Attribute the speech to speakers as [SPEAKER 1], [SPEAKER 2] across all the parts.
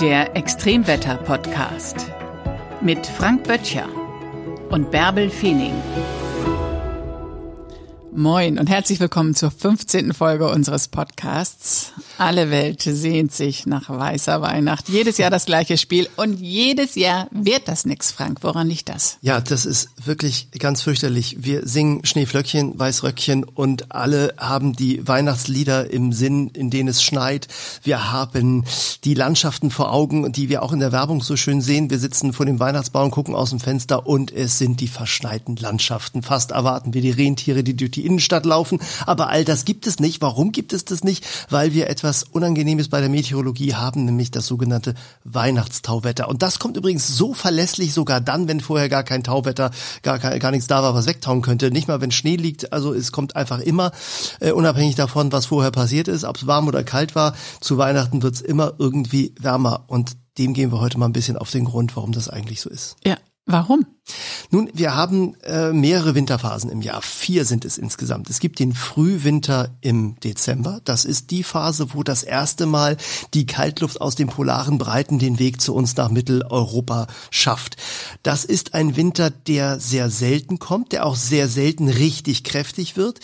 [SPEAKER 1] Der Extremwetter-Podcast mit Frank Böttcher und Bärbel Feening. Moin und herzlich willkommen zur 15. Folge unseres Podcasts. Alle Welt sehnt sich nach weißer Weihnacht. Jedes Jahr das gleiche Spiel und jedes Jahr wird das nix, Frank. Woran liegt das?
[SPEAKER 2] Ja, das ist wirklich ganz fürchterlich. Wir singen Schneeflöckchen, Weißröckchen und alle haben die Weihnachtslieder im Sinn, in denen es schneit. Wir haben die Landschaften vor Augen, die wir auch in der Werbung so schön sehen. Wir sitzen vor dem Weihnachtsbaum, gucken aus dem Fenster und es sind die verschneiten Landschaften. Fast erwarten wir die Rentiere, die durch die Innenstadt laufen. Aber all das gibt es nicht. Warum gibt es das nicht? Weil wir etwas Unangenehmes bei der Meteorologie haben, nämlich das sogenannte Weihnachtstauwetter. Und das kommt übrigens so verlässlich sogar dann, wenn vorher gar kein Tauwetter, gar, gar nichts da war, was wegtauen könnte. Nicht mal, wenn Schnee liegt. Also es kommt einfach immer, äh, unabhängig davon, was vorher passiert ist, ob es warm oder kalt war, zu Weihnachten wird es immer irgendwie wärmer. Und dem gehen wir heute mal ein bisschen auf den Grund, warum das eigentlich so ist.
[SPEAKER 1] Ja, warum?
[SPEAKER 2] Nun, wir haben äh, mehrere Winterphasen im Jahr. Vier sind es insgesamt. Es gibt den Frühwinter im Dezember. Das ist die Phase, wo das erste Mal die Kaltluft aus den polaren Breiten den Weg zu uns nach Mitteleuropa schafft. Das ist ein Winter, der sehr selten kommt, der auch sehr selten richtig kräftig wird.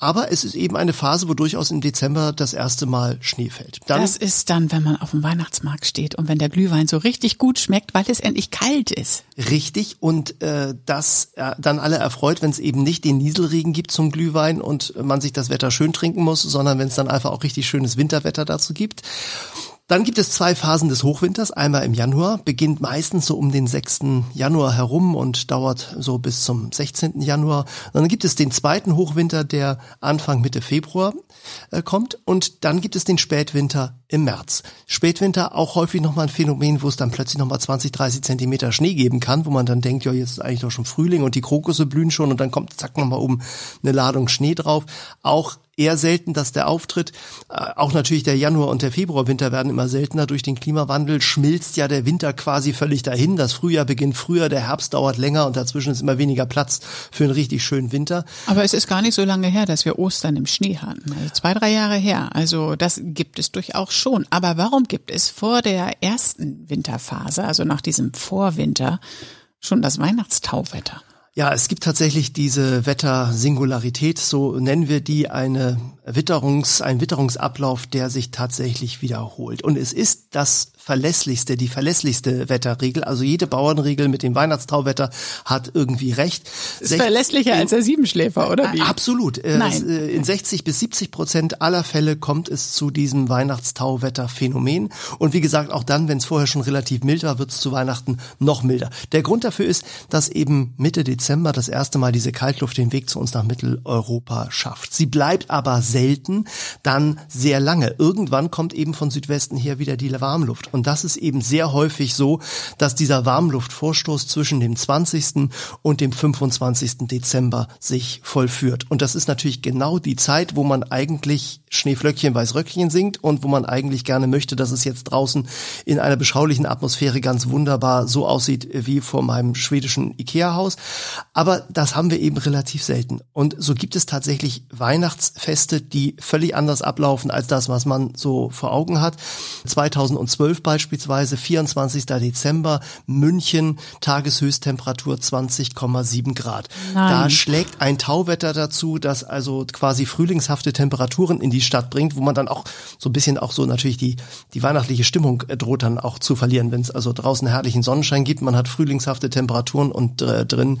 [SPEAKER 2] Aber es ist eben eine Phase, wo durchaus im Dezember das erste Mal Schnee fällt.
[SPEAKER 1] Dann das ist dann, wenn man auf dem Weihnachtsmarkt steht und wenn der Glühwein so richtig gut schmeckt, weil es endlich kalt ist.
[SPEAKER 2] Richtig und äh, das äh, dann alle erfreut, wenn es eben nicht den Nieselregen gibt zum Glühwein und man sich das Wetter schön trinken muss, sondern wenn es dann einfach auch richtig schönes Winterwetter dazu gibt. Dann gibt es zwei Phasen des Hochwinters. Einmal im Januar, beginnt meistens so um den 6. Januar herum und dauert so bis zum 16. Januar. Und dann gibt es den zweiten Hochwinter, der Anfang Mitte Februar äh, kommt. Und dann gibt es den Spätwinter im März. Spätwinter auch häufig nochmal ein Phänomen, wo es dann plötzlich nochmal 20, 30 Zentimeter Schnee geben kann, wo man dann denkt, ja, jetzt ist eigentlich doch schon Frühling und die Krokusse blühen schon und dann kommt, zack, nochmal oben eine Ladung Schnee drauf. Auch eher selten, dass der auftritt. Äh, auch natürlich der Januar und der Februarwinter werden immer seltener. Durch den Klimawandel schmilzt ja der Winter quasi völlig dahin. Das Frühjahr beginnt früher, der Herbst dauert länger und dazwischen ist immer weniger Platz für einen richtig schönen Winter.
[SPEAKER 1] Aber es ist gar nicht so lange her, dass wir Ostern im Schnee hatten. Also zwei, drei Jahre her. Also das gibt es durchaus schon. Aber warum gibt es vor der ersten Winterphase, also nach diesem Vorwinter, schon das Weihnachtstauwetter?
[SPEAKER 2] Ja, es gibt tatsächlich diese Wettersingularität, so nennen wir die, eine Witterungs, ein Witterungsablauf, der sich tatsächlich wiederholt. Und es ist das verlässlichste, die verlässlichste Wetterregel. Also jede Bauernregel mit dem Weihnachtstauwetter hat irgendwie recht.
[SPEAKER 1] Ist Sech verlässlicher als der Siebenschläfer, oder wie?
[SPEAKER 2] Absolut. Äh, Nein. Äh, in 60 bis 70 Prozent aller Fälle kommt es zu diesem Weihnachtstauwetterphänomen. Und wie gesagt, auch dann, wenn es vorher schon relativ mild war, wird es zu Weihnachten noch milder. Der Grund dafür ist, dass eben Mitte Dezember das erste Mal diese Kaltluft den Weg zu uns nach Mitteleuropa schafft. Sie bleibt aber selten dann sehr lange. Irgendwann kommt eben von Südwesten her wieder die Warmluft. Und das ist eben sehr häufig so, dass dieser Warmluftvorstoß zwischen dem 20. und dem 25. Dezember sich vollführt. Und das ist natürlich genau die Zeit, wo man eigentlich Schneeflöckchen, Weißröckchen singt und wo man eigentlich gerne möchte, dass es jetzt draußen in einer beschaulichen Atmosphäre ganz wunderbar so aussieht wie vor meinem schwedischen Ikea-Haus. Aber das haben wir eben relativ selten. Und so gibt es tatsächlich Weihnachtsfeste, die völlig anders ablaufen als das, was man so vor Augen hat. 2012 beispielsweise 24. Dezember, München, Tageshöchsttemperatur 20,7 Grad. Nein. Da schlägt ein Tauwetter dazu, das also quasi frühlingshafte Temperaturen in die Stadt bringt, wo man dann auch so ein bisschen auch so natürlich die, die weihnachtliche Stimmung droht dann auch zu verlieren, wenn es also draußen herrlichen Sonnenschein gibt, man hat frühlingshafte Temperaturen und äh, drin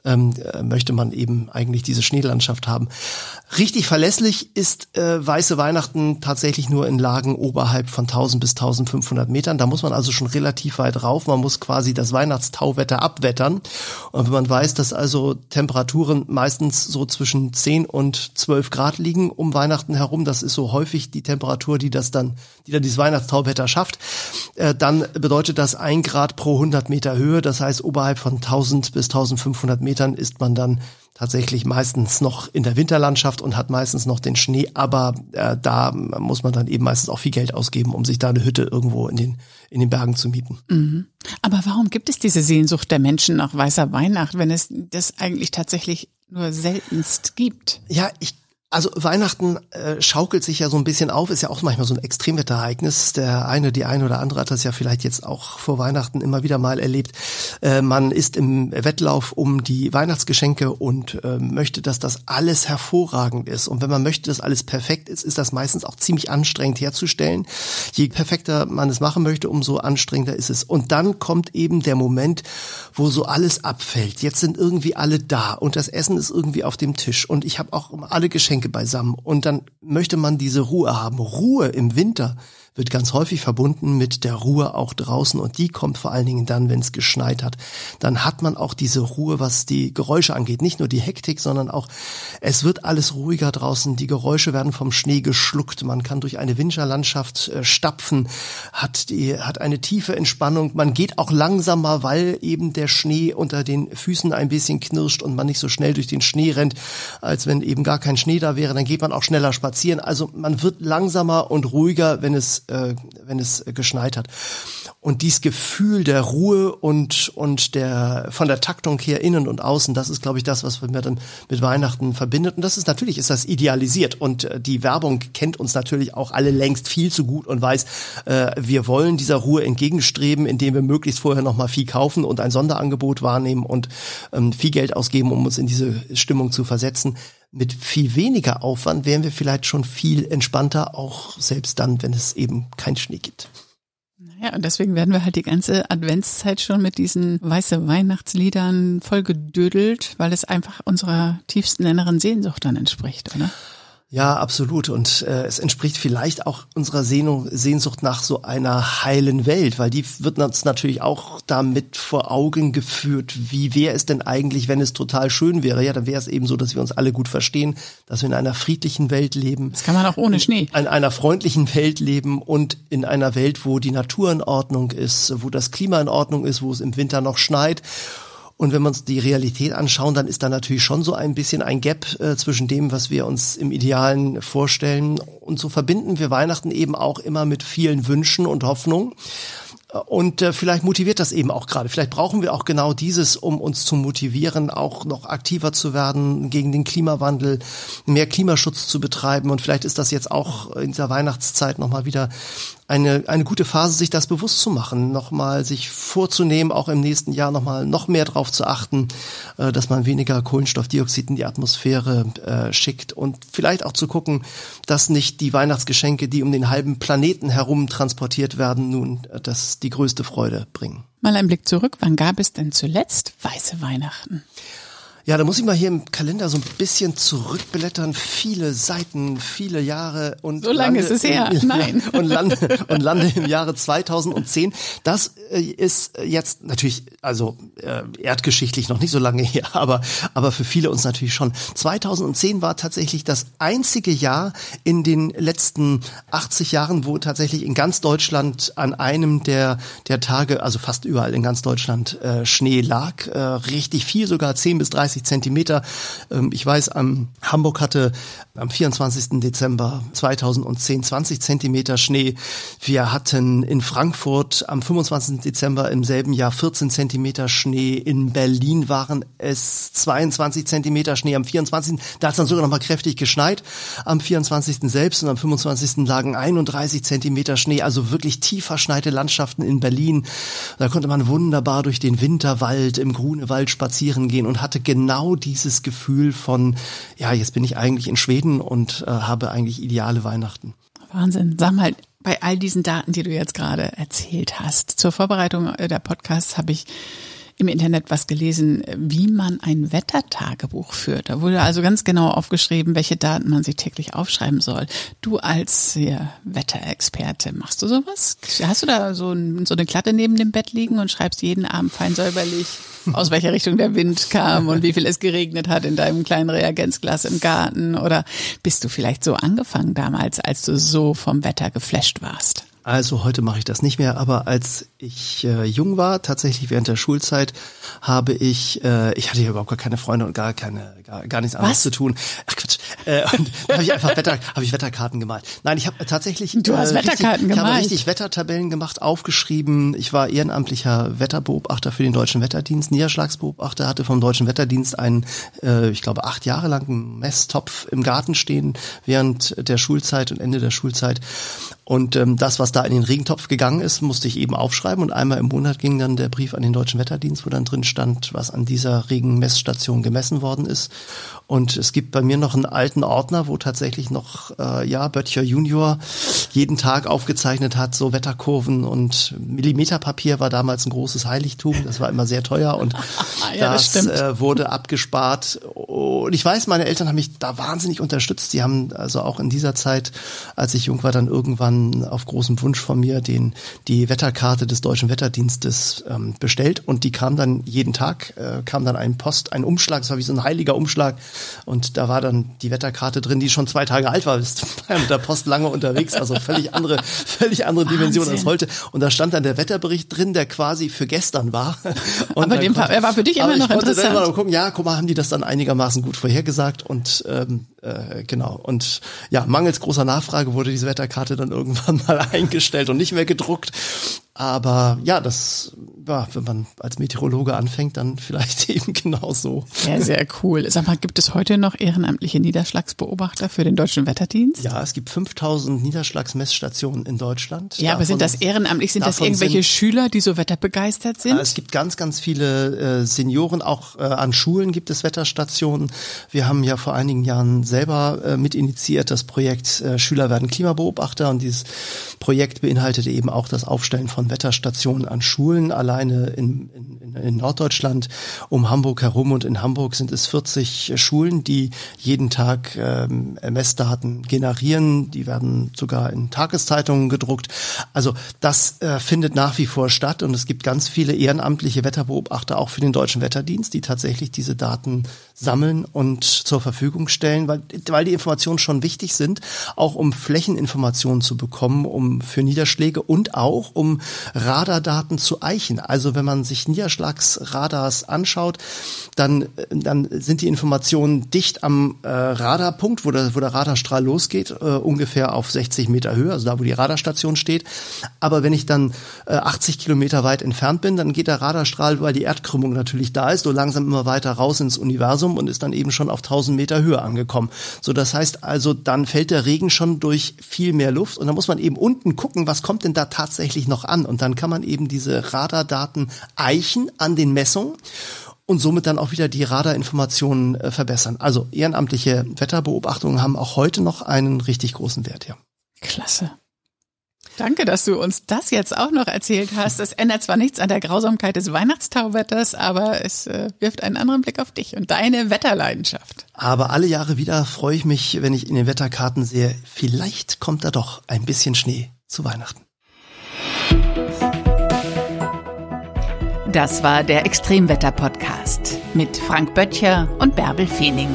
[SPEAKER 2] ähm, äh, möchte man eben eigentlich diese Schneelandschaft haben. Richtig verlässlich ist äh, weiße Weihnachten tatsächlich nur in Lagen oberhalb von 1000 bis 1500 Metern. Da muss man also schon relativ weit rauf. Man muss quasi das Weihnachtstauwetter abwettern. Und wenn man weiß, dass also Temperaturen meistens so zwischen 10 und 12 Grad liegen um Weihnachten herum, das ist so häufig die Temperatur, die das dann, die dann dieses Weihnachtstauwetter schafft, äh, dann bedeutet das ein Grad pro 100 Meter Höhe. Das heißt, oberhalb von 1000 bis 1500 Metern ist man dann tatsächlich meistens noch in der Winterlandschaft und hat meistens noch den Schnee, aber äh, da muss man dann eben meistens auch viel Geld ausgeben, um sich da eine Hütte irgendwo in den, in den Bergen zu mieten.
[SPEAKER 1] Mhm. Aber warum gibt es diese Sehnsucht der Menschen nach weißer Weihnacht, wenn es das eigentlich tatsächlich nur seltenst gibt?
[SPEAKER 2] Ja, ich Also Weihnachten äh, schaukelt sich ja so ein bisschen auf, ist ja auch manchmal so ein Extremwetterereignis. Der eine, die eine oder andere hat das ja vielleicht jetzt auch vor Weihnachten immer wieder mal erlebt. Äh, man ist im Wettlauf um die Weihnachtsgeschenke und äh, möchte, dass das alles hervorragend ist. Und wenn man möchte, dass alles perfekt ist, ist das meistens auch ziemlich anstrengend herzustellen. Je perfekter man es machen möchte, umso anstrengender ist es. Und dann kommt eben der Moment, wo so alles abfällt. Jetzt sind irgendwie alle da und das Essen ist irgendwie auf dem Tisch und ich habe auch alle Geschenke Geschenke beisammen und dann möchte man diese Ruhe haben. Ruhe im Winter wird ganz häufig verbunden mit der Ruhe auch draußen und die kommt vor allen Dingen dann, wenn es geschneit hat. Dann hat man auch diese Ruhe, was die Geräusche angeht. Nicht nur die Hektik, sondern auch, es wird alles ruhiger draußen. Die Geräusche werden vom Schnee geschluckt. Man kann durch eine Winterlandschaft äh, stapfen, hat die, hat eine tiefe Entspannung. Man geht auch langsamer, weil eben der Schnee unter den Füßen ein bisschen knirscht und man nicht so schnell durch den Schnee rennt, als wenn eben gar kein Schnee da wäre. Dann geht man auch schneller spazieren. Also man wird langsamer und ruhiger, wenn es äh, wenn es geschneit hat. Und dies Gefühl der Ruhe und, und der, von der Taktung her innen und außen, das ist, glaube ich, das, was wir dann mit Weihnachten verbindet. Und das ist natürlich, ist das idealisiert. Und äh, die Werbung kennt uns natürlich auch alle längst viel zu gut und weiß, äh, wir wollen dieser Ruhe entgegenstreben, indem wir möglichst vorher nochmal viel kaufen und ein Sonderangebot wahrnehmen und ähm, viel Geld ausgeben, um uns in diese Stimmung zu versetzen mit viel weniger Aufwand wären wir vielleicht schon viel entspannter, auch selbst dann, wenn es eben keinen Schnee gibt.
[SPEAKER 1] Ja, und deswegen werden wir halt die ganze Adventszeit schon mit diesen weiße Weihnachtsliedern vollgedödelt, weil es einfach unserer tiefsten inneren Sehnsucht dann entspricht, oder?
[SPEAKER 2] Ja, absolut. Und äh, es entspricht vielleicht auch unserer Sehnung, Sehnsucht nach so einer heilen Welt, weil die wird uns natürlich auch damit vor Augen geführt, wie wäre es denn eigentlich, wenn es total schön wäre? Ja, dann wäre es eben so, dass wir uns alle gut verstehen, dass wir in einer friedlichen Welt leben.
[SPEAKER 1] Das kann man auch ohne Schnee.
[SPEAKER 2] In einer freundlichen Welt leben und in einer Welt, wo die Natur in Ordnung ist, wo das Klima in Ordnung ist, wo es im Winter noch schneit und wenn wir uns die Realität anschauen, dann ist da natürlich schon so ein bisschen ein Gap äh, zwischen dem, was wir uns im Idealen vorstellen. Und so verbinden wir Weihnachten eben auch immer mit vielen Wünschen und Hoffnungen. Und äh, vielleicht motiviert das eben auch gerade. Vielleicht brauchen wir auch genau dieses, um uns zu motivieren, auch noch aktiver zu werden gegen den Klimawandel, mehr Klimaschutz zu betreiben. Und vielleicht ist das jetzt auch in dieser Weihnachtszeit nochmal wieder eine, eine gute Phase, sich das bewusst zu machen, nochmal sich vorzunehmen, auch im nächsten Jahr nochmal noch mehr darauf zu achten, äh, dass man weniger Kohlenstoffdioxid in die Atmosphäre äh, schickt und vielleicht auch zu gucken, dass nicht die Weihnachtsgeschenke, die um den halben Planeten herum transportiert werden, nun äh, das die größte Freude bringen.
[SPEAKER 1] Mal ein Blick zurück, wann gab es denn zuletzt weiße Weihnachten?
[SPEAKER 2] Ja, da muss ich mal hier im Kalender so ein bisschen zurückblättern. Viele Seiten, viele Jahre und
[SPEAKER 1] so lange ist es her.
[SPEAKER 2] In, Nein. Und lande, und lande im Jahre 2010. Das äh, ist jetzt natürlich, also äh, erdgeschichtlich noch nicht so lange her, aber aber für viele uns natürlich schon. 2010 war tatsächlich das einzige Jahr in den letzten 80 Jahren, wo tatsächlich in ganz Deutschland an einem der der Tage, also fast überall in ganz Deutschland äh, Schnee lag, äh, richtig viel, sogar 10 bis 30 30 Zentimeter. Ähm, ich weiß, am Hamburg hatte am 24. Dezember 2010 20 Zentimeter Schnee. Wir hatten in Frankfurt am 25. Dezember im selben Jahr 14 Zentimeter Schnee. In Berlin waren es 22 Zentimeter Schnee am 24. Da hat es dann sogar noch mal kräftig geschneit. Am 24. selbst und am 25. lagen 31 Zentimeter Schnee. Also wirklich tief verschneite Landschaften in Berlin. Da konnte man wunderbar durch den Winterwald im Grunewald spazieren gehen und hatte genau genau dieses Gefühl von, ja, jetzt bin ich eigentlich in Schweden und äh, habe eigentlich ideale Weihnachten.
[SPEAKER 1] Wahnsinn. Sag mal, bei all diesen Daten, die du jetzt gerade erzählt hast, zur Vorbereitung der Podcasts habe ich im Internet was gelesen, wie man ein Wettertagebuch führt. Da wurde also ganz genau aufgeschrieben, welche Daten man sich täglich aufschreiben soll. Du als ja, Wetterexperte, machst du sowas? Hast du da so, ein, so eine Klatte neben dem Bett liegen und schreibst jeden Abend fein säuberlich, aus welcher Richtung der Wind kam und wie viel es geregnet hat in deinem kleinen Reagenzglas im Garten? Oder bist du vielleicht so angefangen damals, als du so vom Wetter geflasht warst?
[SPEAKER 2] Also heute mache ich das nicht mehr, aber als ich äh, jung war, tatsächlich während der Schulzeit, habe ich, äh, ich hatte hier überhaupt gar keine Freunde und gar keine, gar, gar nichts anderes Was? zu tun. Ach Quatsch. Äh, und da habe ich einfach Wetter, habe ich Wetterkarten gemalt. Nein, ich habe tatsächlich.
[SPEAKER 1] Du hast äh, Wetterkarten richtig, gemalt.
[SPEAKER 2] Ich habe richtig Wettertabellen gemacht, aufgeschrieben. Ich war ehrenamtlicher Wetterbeobachter für den Deutschen Wetterdienst, Niederschlagsbeobachter, hatte vom Deutschen Wetterdienst einen, äh, ich glaube, acht Jahre lang einen Messtopf im Garten stehen während der Schulzeit und Ende der Schulzeit. Und ähm, das, was da in den Regentopf gegangen ist, musste ich eben aufschreiben. Und einmal im Monat ging dann der Brief an den Deutschen Wetterdienst, wo dann drin stand, was an dieser Regenmessstation gemessen worden ist. Und es gibt bei mir noch einen alten Ordner, wo tatsächlich noch, äh, ja, Böttcher Junior jeden Tag aufgezeichnet hat, so Wetterkurven und Millimeterpapier war damals ein großes Heiligtum. Das war immer sehr teuer und ja, das, das äh, wurde abgespart. Und ich weiß, meine Eltern haben mich da wahnsinnig unterstützt. Die haben also auch in dieser Zeit, als ich jung war, dann irgendwann auf großen Wunsch von mir den, die Wetterkarte des Deutschen Wetterdienstes ähm, bestellt und die kam dann jeden Tag, äh, kam dann ein Post, ein Umschlag, das war wie so ein heiliger Umschlag und da war dann die Wetterkarte drin, die schon zwei Tage alt war. Bist mit der Post lange unterwegs, also völlig andere, völlig andere Dimension als heute. Und da stand dann der Wetterbericht drin, der quasi für gestern war.
[SPEAKER 1] Und aber dem, er war für dich immer noch interessant. Immer
[SPEAKER 2] gucken, ja, guck mal, haben die das dann einigermaßen gut vorhergesagt und ähm, äh, genau. Und ja, mangels großer Nachfrage wurde diese Wetterkarte dann irgendwann mal eingestellt und nicht mehr gedruckt. Aber ja, das, ja, wenn man als Meteorologe anfängt, dann vielleicht eben genau so.
[SPEAKER 1] Ja, sehr cool. Sag mal, gibt es heute noch ehrenamtliche Niederschlagsbeobachter für den Deutschen Wetterdienst?
[SPEAKER 2] Ja, es gibt 5000 Niederschlagsmessstationen in Deutschland.
[SPEAKER 1] Ja, Davon aber sind das ehrenamtlich? Sind das irgendwelche sind, Schüler, die so wetterbegeistert sind?
[SPEAKER 2] Es gibt ganz, ganz viele äh, Senioren. Auch äh, an Schulen gibt es Wetterstationen. Wir haben ja vor einigen Jahren selber äh, mit initiiert das Projekt äh, Schüler werden Klimabeobachter und dieses Projekt beinhaltete eben auch das Aufstellen von Wetterstationen an Schulen alleine in, in, in Norddeutschland um Hamburg herum und in Hamburg sind es 40 Schulen, die jeden Tag ähm, Messdaten generieren. Die werden sogar in Tageszeitungen gedruckt. Also das äh, findet nach wie vor statt und es gibt ganz viele ehrenamtliche Wetterbeobachter auch für den Deutschen Wetterdienst, die tatsächlich diese Daten sammeln und zur Verfügung stellen, weil, weil die Informationen schon wichtig sind, auch um Flächeninformationen zu bekommen, um für Niederschläge und auch um Radardaten zu Eichen. Also wenn man sich Niederschlagsradars anschaut, dann, dann sind die Informationen dicht am äh, Radarpunkt, wo der, wo der Radarstrahl losgeht, äh, ungefähr auf 60 Meter Höhe, also da, wo die Radarstation steht. Aber wenn ich dann äh, 80 Kilometer weit entfernt bin, dann geht der Radarstrahl, weil die Erdkrümmung natürlich da ist, so langsam immer weiter raus ins Universum und ist dann eben schon auf 1000 Meter Höhe angekommen. So, das heißt also, dann fällt der Regen schon durch viel mehr Luft und dann muss man eben unten gucken, was kommt denn da tatsächlich noch an. Und dann kann man eben diese Radardaten eichen an den Messungen und somit dann auch wieder die Radarinformationen äh, verbessern. Also ehrenamtliche Wetterbeobachtungen haben auch heute noch einen richtig großen Wert, ja.
[SPEAKER 1] Klasse. Danke, dass du uns das jetzt auch noch erzählt hast. Das ändert zwar nichts an der Grausamkeit des Weihnachtstauwetters, aber es äh, wirft einen anderen Blick auf dich und deine Wetterleidenschaft.
[SPEAKER 2] Aber alle Jahre wieder freue ich mich, wenn ich in den Wetterkarten sehe, vielleicht kommt da doch ein bisschen Schnee zu Weihnachten.
[SPEAKER 3] Das war der Extremwetter-Podcast mit Frank Böttcher und Bärbel Feening.